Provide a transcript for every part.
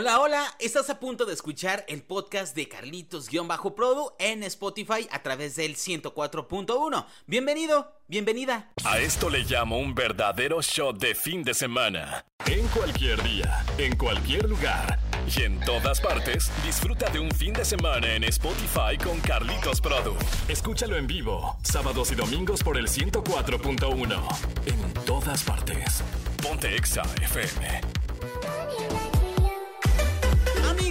Hola, hola, estás a punto de escuchar el podcast de Carlitos-Produ en Spotify a través del 104.1. Bienvenido, bienvenida. A esto le llamo un verdadero shot de fin de semana. En cualquier día, en cualquier lugar y en todas partes, disfruta de un fin de semana en Spotify con Carlitos Produ. Escúchalo en vivo, sábados y domingos por el 104.1. En todas partes. Ponte Exa FM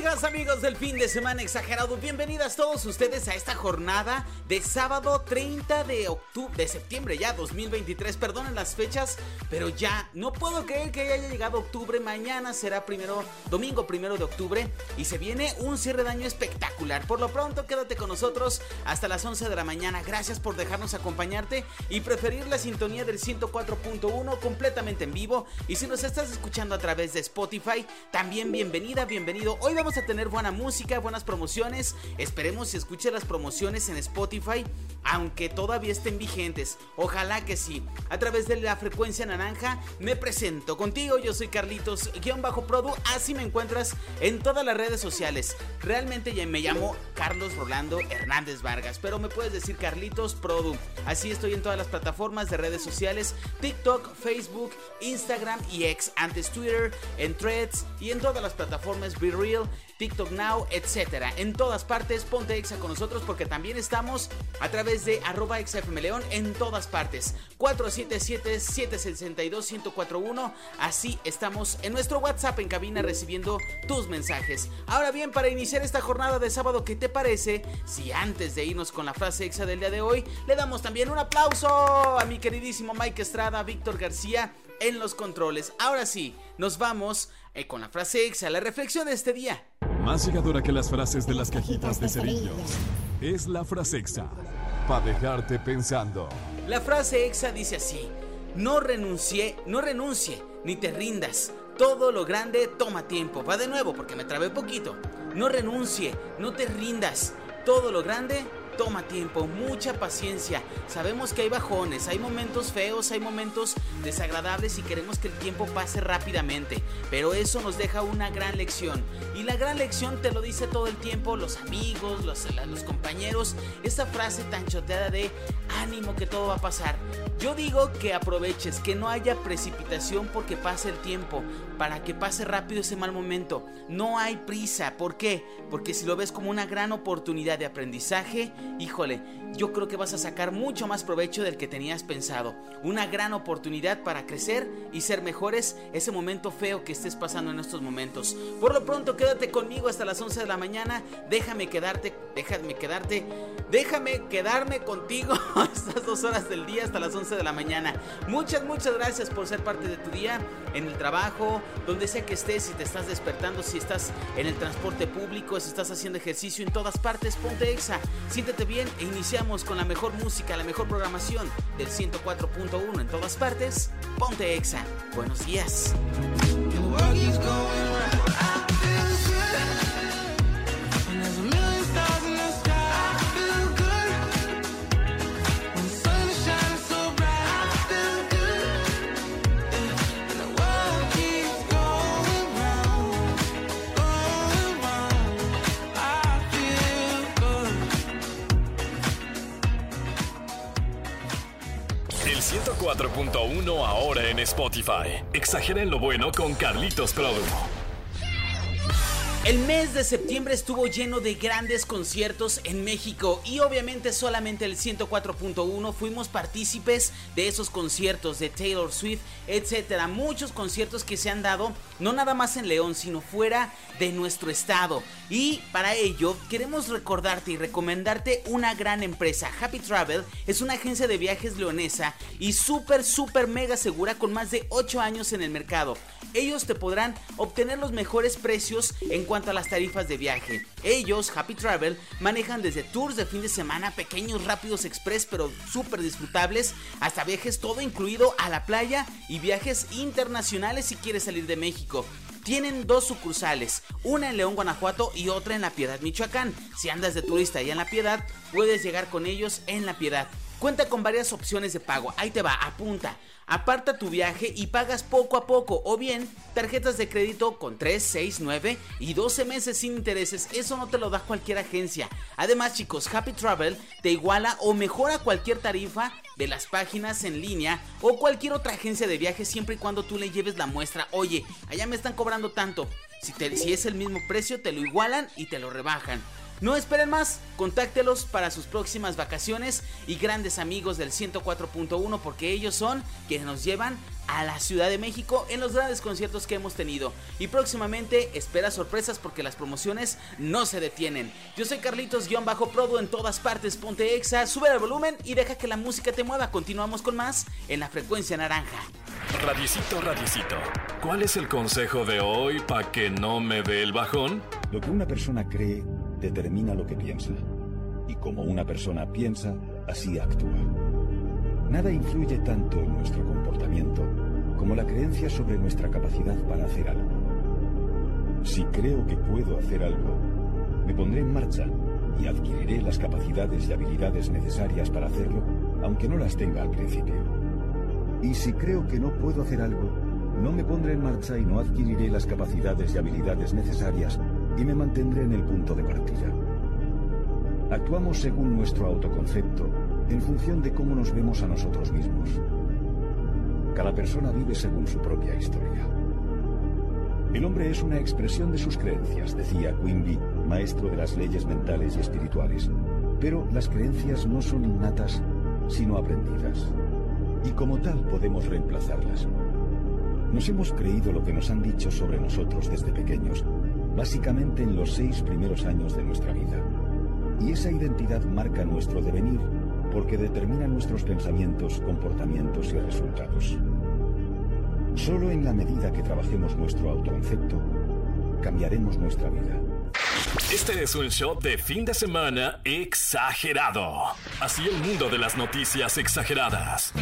amigos del fin de semana exagerado, bienvenidas todos ustedes a esta jornada de sábado 30 de octubre, de septiembre ya 2023, perdonen las fechas, pero ya no puedo creer que haya llegado octubre, mañana será primero, domingo primero de octubre y se viene un cierre de año espectacular, por lo pronto quédate con nosotros hasta las 11 de la mañana, gracias por dejarnos acompañarte y preferir la sintonía del 104.1 completamente en vivo. Y si nos estás escuchando a través de Spotify, también bienvenida, bienvenido, hoy vamos a tener buena música, buenas promociones. Esperemos si escuche las promociones en Spotify, aunque todavía estén vigentes. Ojalá que sí. A través de la frecuencia naranja me presento contigo. Yo soy Carlitos-Produ. Así me encuentras en todas las redes sociales. Realmente ya me llamo Carlos Rolando Hernández Vargas, pero me puedes decir Carlitos Produ. Así estoy en todas las plataformas de redes sociales: TikTok, Facebook, Instagram y ex. Antes Twitter, en Threads y en todas las plataformas Be Real TikTok Now, etcétera. En todas partes, ponte exa con nosotros porque también estamos a través de arroba exafmleón en todas partes. 477-762-1041. Así estamos en nuestro WhatsApp en cabina recibiendo tus mensajes. Ahora bien, para iniciar esta jornada de sábado, ¿qué te parece si antes de irnos con la frase exa del día de hoy, le damos también un aplauso a mi queridísimo Mike Estrada, Víctor García en los controles? Ahora sí, nos vamos eh, con la frase exa, la reflexión de este día. Más llegadora que las frases de las cajitas de cerillos. Es la frase exa. Para dejarte pensando. La frase exa dice así. No renuncie, no renuncie, ni te rindas. Todo lo grande toma tiempo. Va de nuevo porque me trabé poquito. No renuncie, no te rindas. Todo lo grande toma tiempo, mucha paciencia. Sabemos que hay bajones, hay momentos feos, hay momentos desagradables y queremos que el tiempo pase rápidamente. Pero eso nos deja una gran lección. Y la gran lección te lo dice todo el tiempo los amigos, los, compañeros. Esta frase tan choteada de ánimo que todo va a pasar. Yo digo que aproveches, que no haya precipitación porque pase el tiempo, para que pase rápido ese mal momento. No hay prisa. ¿Por qué? Porque si lo ves como una gran oportunidad de aprendizaje, híjole, yo creo que vas a sacar mucho más provecho del que tenías pensado. Una gran oportunidad para crecer y ser mejores ese momento feo que estés pasando en estos momentos. Por lo pronto, quédate conmigo hasta las 11 de la mañana. Déjame quedarte, déjame quedarte, déjame quedarme contigo estas dos horas del día hasta las 11 de la mañana. Muchas, muchas gracias por ser parte de tu día en el trabajo, donde sea que estés, si te estás despertando, si estás en el transporte público, si estás haciendo ejercicio en todas partes, ponte exa. Siéntete bien e iniciamos con la mejor música, la mejor programación del 104.1 en todas partes. Ponte Exa. Buenos días. 4.1 ahora en Spotify. Exageren lo bueno con Carlitos Produ. El mes de septiembre estuvo lleno de grandes conciertos en México y obviamente solamente el 104.1 fuimos partícipes de esos conciertos de Taylor Swift, etcétera. Muchos conciertos que se han dado no nada más en León, sino fuera de nuestro estado. Y para ello queremos recordarte y recomendarte una gran empresa. Happy Travel es una agencia de viajes leonesa y súper, súper mega segura con más de 8 años en el mercado. Ellos te podrán obtener los mejores precios en cuanto a las tarifas de viaje. Ellos, Happy Travel, manejan desde tours de fin de semana, pequeños, rápidos, express, pero súper disfrutables, hasta viajes todo incluido a la playa y viajes internacionales si quieres salir de México. Tienen dos sucursales, una en León, Guanajuato y otra en La Piedad, Michoacán. Si andas de turista allá en La Piedad, puedes llegar con ellos en La Piedad. Cuenta con varias opciones de pago. Ahí te va, apunta. Aparta tu viaje y pagas poco a poco o bien tarjetas de crédito con 3, 6, 9 y 12 meses sin intereses. Eso no te lo da cualquier agencia. Además chicos, Happy Travel te iguala o mejora cualquier tarifa de las páginas en línea o cualquier otra agencia de viajes siempre y cuando tú le lleves la muestra. Oye, allá me están cobrando tanto. Si, si es el mismo precio, te lo igualan y te lo rebajan. No esperen más, contáctelos para sus próximas vacaciones y grandes amigos del 104.1 porque ellos son quienes nos llevan a la Ciudad de México en los grandes conciertos que hemos tenido. Y próximamente espera sorpresas porque las promociones no se detienen. Yo soy Carlitos-Prodo en todas partes, ponte exa, sube el volumen y deja que la música te mueva. Continuamos con más en la frecuencia naranja. Radicito, radicito. ¿Cuál es el consejo de hoy para que no me dé el bajón? Lo que una persona cree determina lo que piensa. Y como una persona piensa, así actúa. Nada influye tanto en nuestro comportamiento como la creencia sobre nuestra capacidad para hacer algo. Si creo que puedo hacer algo, me pondré en marcha y adquiriré las capacidades y habilidades necesarias para hacerlo, aunque no las tenga al principio. Y si creo que no puedo hacer algo, no me pondré en marcha y no adquiriré las capacidades y habilidades necesarias y me mantendré en el punto de partida. Actuamos según nuestro autoconcepto, en función de cómo nos vemos a nosotros mismos. Cada persona vive según su propia historia. El hombre es una expresión de sus creencias, decía Quimby, maestro de las leyes mentales y espirituales. Pero las creencias no son innatas, sino aprendidas. Y como tal podemos reemplazarlas. Nos hemos creído lo que nos han dicho sobre nosotros desde pequeños, básicamente en los seis primeros años de nuestra vida. Y esa identidad marca nuestro devenir porque determina nuestros pensamientos, comportamientos y resultados. Solo en la medida que trabajemos nuestro autoconcepto, cambiaremos nuestra vida. Este es un show de fin de semana exagerado. Así el mundo de las noticias exageradas.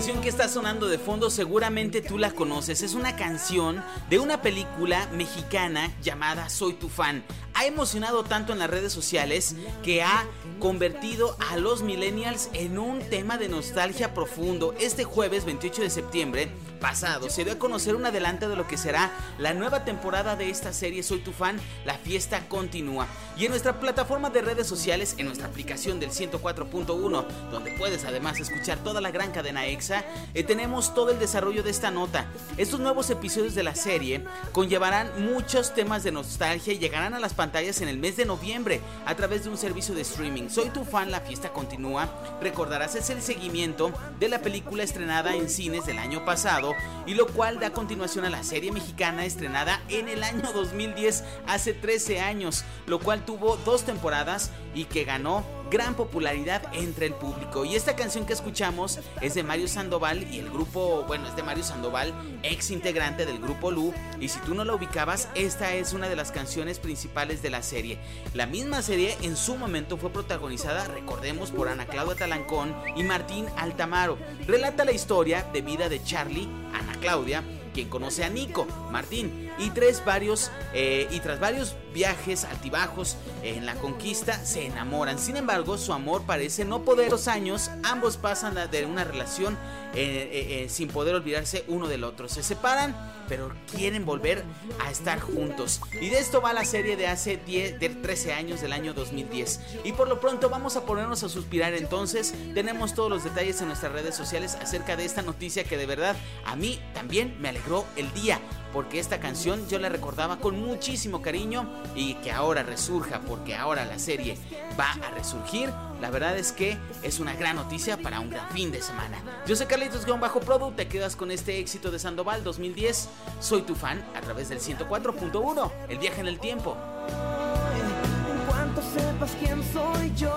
Canción que está sonando de fondo seguramente tú la conoces. Es una canción de una película mexicana llamada Soy tu fan. Ha emocionado tanto en las redes sociales que ha convertido a los millennials en un tema de nostalgia profundo. Este jueves 28 de septiembre pasado se dio a conocer un adelanto de lo que será la nueva temporada de esta serie Soy tu fan, la fiesta continúa. Y en nuestra plataforma de redes sociales, en nuestra aplicación del 104.1, donde puedes además escuchar toda la gran cadena EXA, eh, tenemos todo el desarrollo de esta nota. Estos nuevos episodios de la serie conllevarán muchos temas de nostalgia y llegarán a las pantallas en el mes de noviembre a través de un servicio de streaming. Soy tu fan, la fiesta continúa. Recordarás es el seguimiento de la película estrenada en cines del año pasado y lo cual da continuación a la serie mexicana estrenada en el año 2010, hace 13 años, lo cual tuvo dos temporadas y que ganó gran popularidad entre el público. Y esta canción que escuchamos es de Mario Sandoval y el grupo, bueno, es de Mario Sandoval, ex integrante del grupo Lu. Y si tú no la ubicabas, esta es una de las canciones principales de la serie. La misma serie en su momento fue protagonizada, recordemos, por Ana Claudia Talancón y Martín Altamaro. Relata la historia de vida de Charlie, Ana Claudia, quien conoce a Nico, Martín, y tras varios, eh, y tras varios viajes altibajos en la conquista se enamoran. Sin embargo, su amor parece no poder los años, ambos pasan de una relación eh, eh, sin poder olvidarse uno del otro. Se separan, pero quieren volver a estar juntos. Y de esto va la serie de hace 10, de 13 años del año 2010. Y por lo pronto vamos a ponernos a suspirar entonces. Tenemos todos los detalles en nuestras redes sociales acerca de esta noticia que de verdad a mí también me alegró el día porque esta canción yo la recordaba con muchísimo cariño y que ahora resurja, porque ahora la serie va a resurgir, la verdad es que es una gran noticia para un gran fin de semana. Yo soy Carlitos-Produ, te quedas con este éxito de Sandoval 2010, soy tu fan a través del 104.1, el viaje en el tiempo. En cuanto sepas quién soy yo,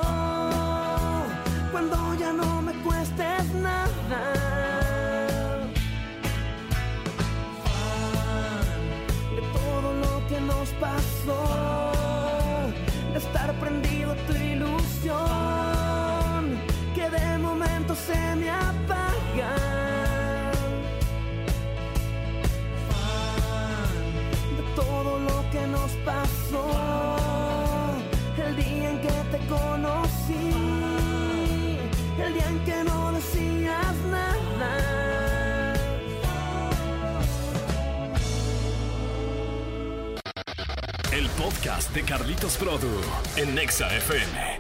cuando ya no me cuestes nada pasó, de estar prendido a tu ilusión, que de momento se me apaga. De todo lo que nos pasó, de Carlitos Produ en Nexa FM.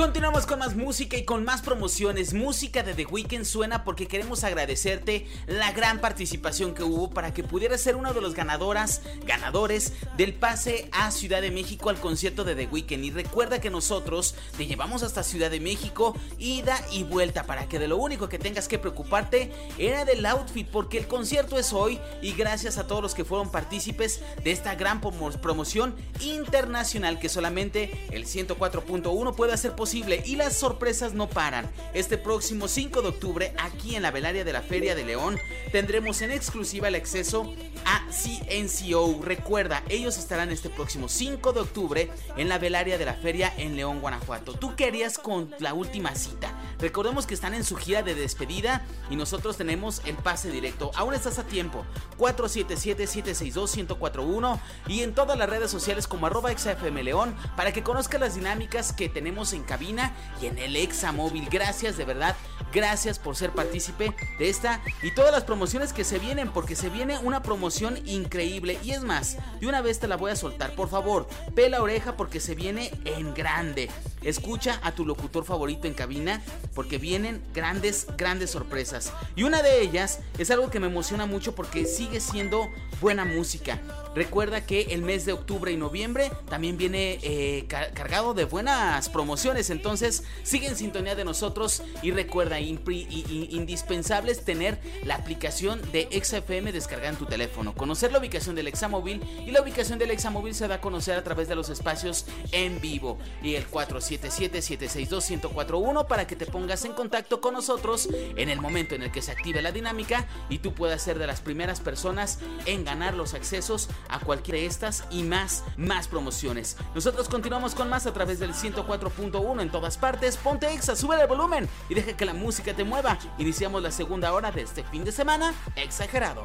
Continuamos con más música y con más promociones. Música de The Weeknd suena porque queremos agradecerte la gran participación que hubo para que pudieras ser uno de los ganadoras, ganadores del pase a Ciudad de México al concierto de The Weeknd. Y recuerda que nosotros te llevamos hasta Ciudad de México, ida y vuelta, para que de lo único que tengas que preocuparte era del outfit, porque el concierto es hoy. Y gracias a todos los que fueron partícipes de esta gran promo- promoción internacional que solamente el 104.1 puede hacer posible y las sorpresas no paran. Este próximo 5 de octubre aquí en la velaria de la Feria de León tendremos en exclusiva el acceso a CNCO. Recuerda, ellos estarán este próximo 5 de octubre en la velaria de la Feria en León, Guanajuato. ¿Tú querías con la última cita? Recordemos que están en su gira de despedida y nosotros tenemos el pase directo. Aún estás a tiempo. 477-762-1041 y en todas las redes sociales como arroba XFM León para que conozcas las dinámicas que tenemos en cabina y en el Exa Móvil. Gracias, de verdad. Gracias por ser partícipe de esta y todas las promociones que se vienen, porque se viene una promoción increíble. Y es más, de una vez te la voy a soltar. Por favor, pela oreja porque se viene en grande. Escucha a tu locutor favorito en cabina porque vienen grandes, grandes sorpresas. Y una de ellas es algo que me emociona mucho porque sigue siendo buena música. Recuerda que el mes de octubre y noviembre también viene eh, car- cargado de buenas promociones. Entonces, sigue en sintonía de nosotros y recuerda, indispensable es tener la aplicación de XFM descargada en tu teléfono. Conocer la ubicación del Examóvil y la ubicación del Examóvil se da a conocer a través de los espacios en vivo. Y el 477-762-1041 para que te pongas en contacto con nosotros en el momento en el que se active la dinámica y tú puedas ser de las primeras personas en ganar los accesos a cualquiera de estas y más, más promociones. Nosotros continuamos con más a través del 104.1 en todas partes. Ponte Exa, sube el volumen y deja que la música te mueva. Iniciamos la segunda hora de este fin de semana exagerado.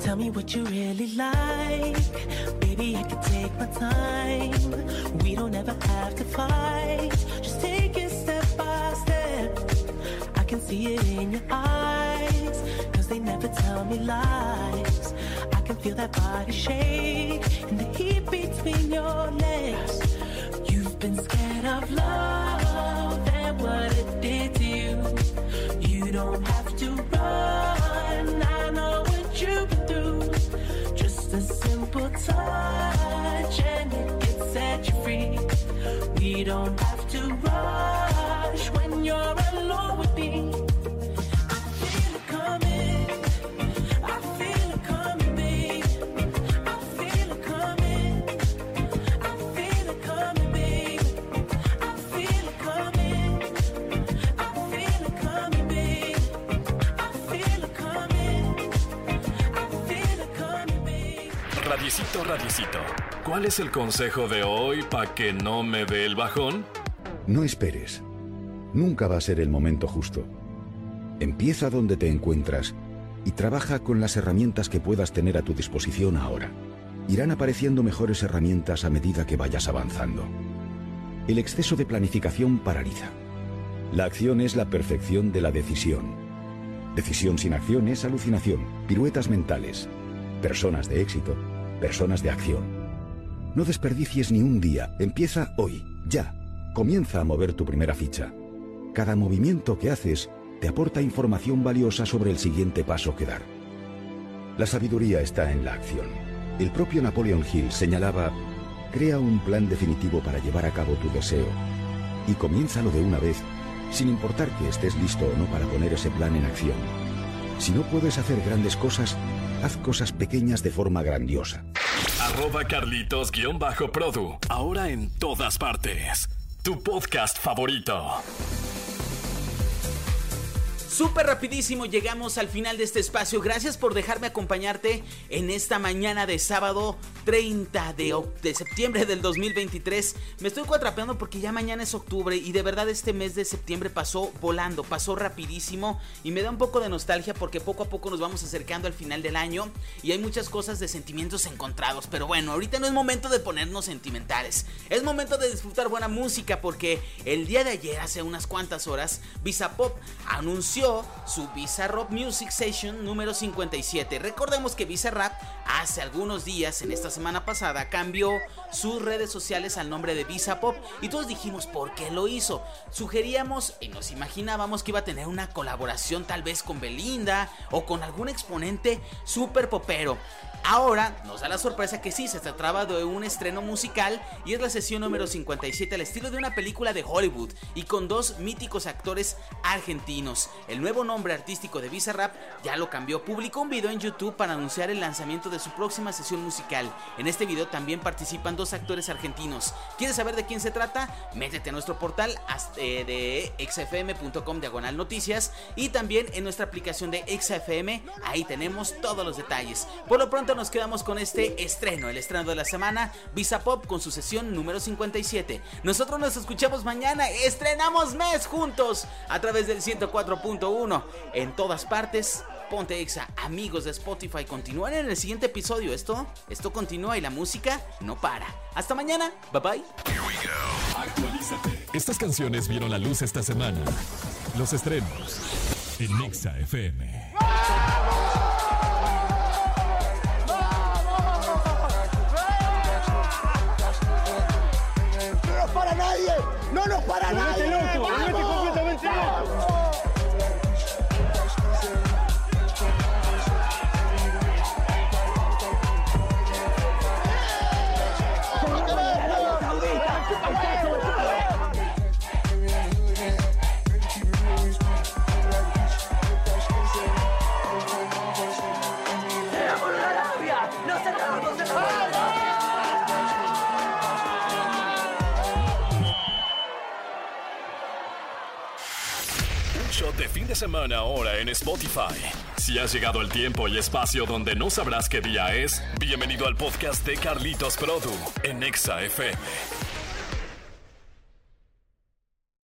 Tell me what you really like. Baby, I can take my time. We don't ever have to fight. Just take it can see it in your eyes. Cause they never tell me lies. I can feel that body shake and the heat between your legs. You've been scared of love and what it did to you. You don't have to run. I know what you've been through. Just a simple touch and it can set you free. We don't ¿Cuál es el consejo de hoy para que no me dé el bajón? No esperes. Nunca va a ser el momento justo. Empieza donde te encuentras y trabaja con las herramientas que puedas tener a tu disposición ahora. Irán apareciendo mejores herramientas a medida que vayas avanzando. El exceso de planificación paraliza. La acción es la perfección de la decisión. Decisión sin acción es alucinación, piruetas mentales. Personas de éxito, personas de acción. No desperdicies ni un día, empieza hoy, ya. Comienza a mover tu primera ficha. Cada movimiento que haces te aporta información valiosa sobre el siguiente paso que dar. La sabiduría está en la acción. El propio Napoleon Hill señalaba, crea un plan definitivo para llevar a cabo tu deseo y comiénzalo de una vez, sin importar que estés listo o no para poner ese plan en acción. Si no puedes hacer grandes cosas, haz cosas pequeñas de forma grandiosa. Arroba Carlitos-Produ. Ahora en todas partes. Tu podcast favorito. Súper rapidísimo llegamos al final de este espacio. Gracias por dejarme acompañarte en esta mañana de sábado 30 de, de, septiembre del 2023. Me estoy cuatrapeando porque ya mañana es octubre y de verdad este mes de septiembre pasó volando, pasó rapidísimo y me da un poco de nostalgia porque poco a poco nos vamos acercando al final del año y hay muchas cosas de sentimientos encontrados. Pero bueno, ahorita no es momento de ponernos sentimentales. Es momento de disfrutar buena música porque el día de ayer, hace unas cuantas horas, Visa Pop anunció su Visa Rap Music Session número 57. Recordemos que Visa Rap hace algunos días, en esta semana pasada, cambió sus redes sociales al nombre de Visa Pop y todos dijimos por qué lo hizo. Sugeríamos y nos imaginábamos que iba a tener una colaboración tal vez con Belinda o con algún exponente super popero. Ahora nos da la sorpresa que sí, se trataba de un estreno musical y es la sesión número 57 al estilo de una película de Hollywood y con dos míticos actores argentinos. Nuevo nombre artístico de Bizarrap ya lo cambió, publicó un video en YouTube para anunciar el lanzamiento de su próxima sesión musical. En este video también participan dos actores argentinos. ¿Quieres saber de quién se trata? Métete a nuestro portal eh, de xfm.com diagonal noticias y también en nuestra aplicación de XFM, ahí tenemos todos los detalles. Por lo pronto nos quedamos con este estreno, el estreno de la semana, Visa Pop con su sesión número 57. Nosotros nos escuchamos mañana, estrenamos mes juntos a través del 104.1 en todas partes. Ponte Exa, amigos de Spotify, continúan en el siguiente episodio. Esto, esto continúa y la música no para. Hasta mañana, bye bye. Estas canciones vieron la luz esta semana. Los estrenos en Exa FM. Semana ahora en Spotify. Si has llegado el tiempo y espacio donde no sabrás qué día es, bienvenido al podcast de Carlitos Produ en Exa FM.